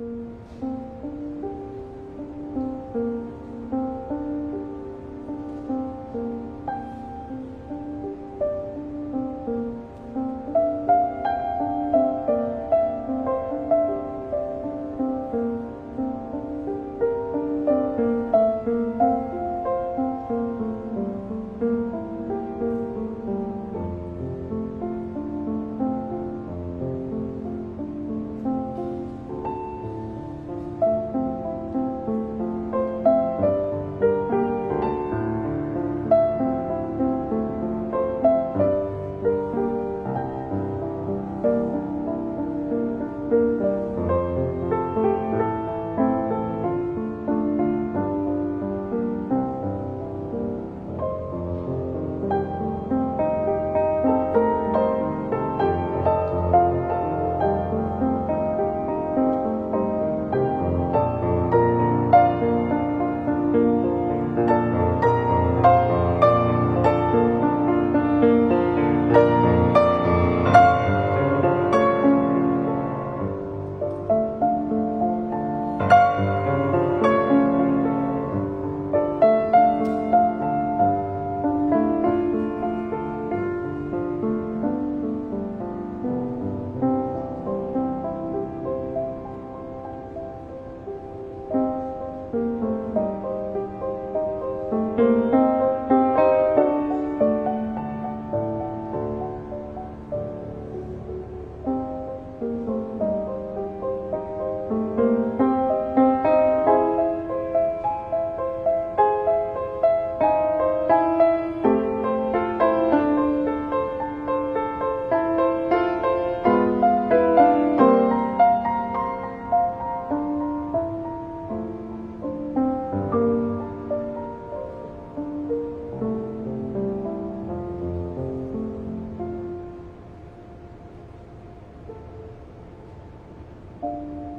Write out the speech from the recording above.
うん。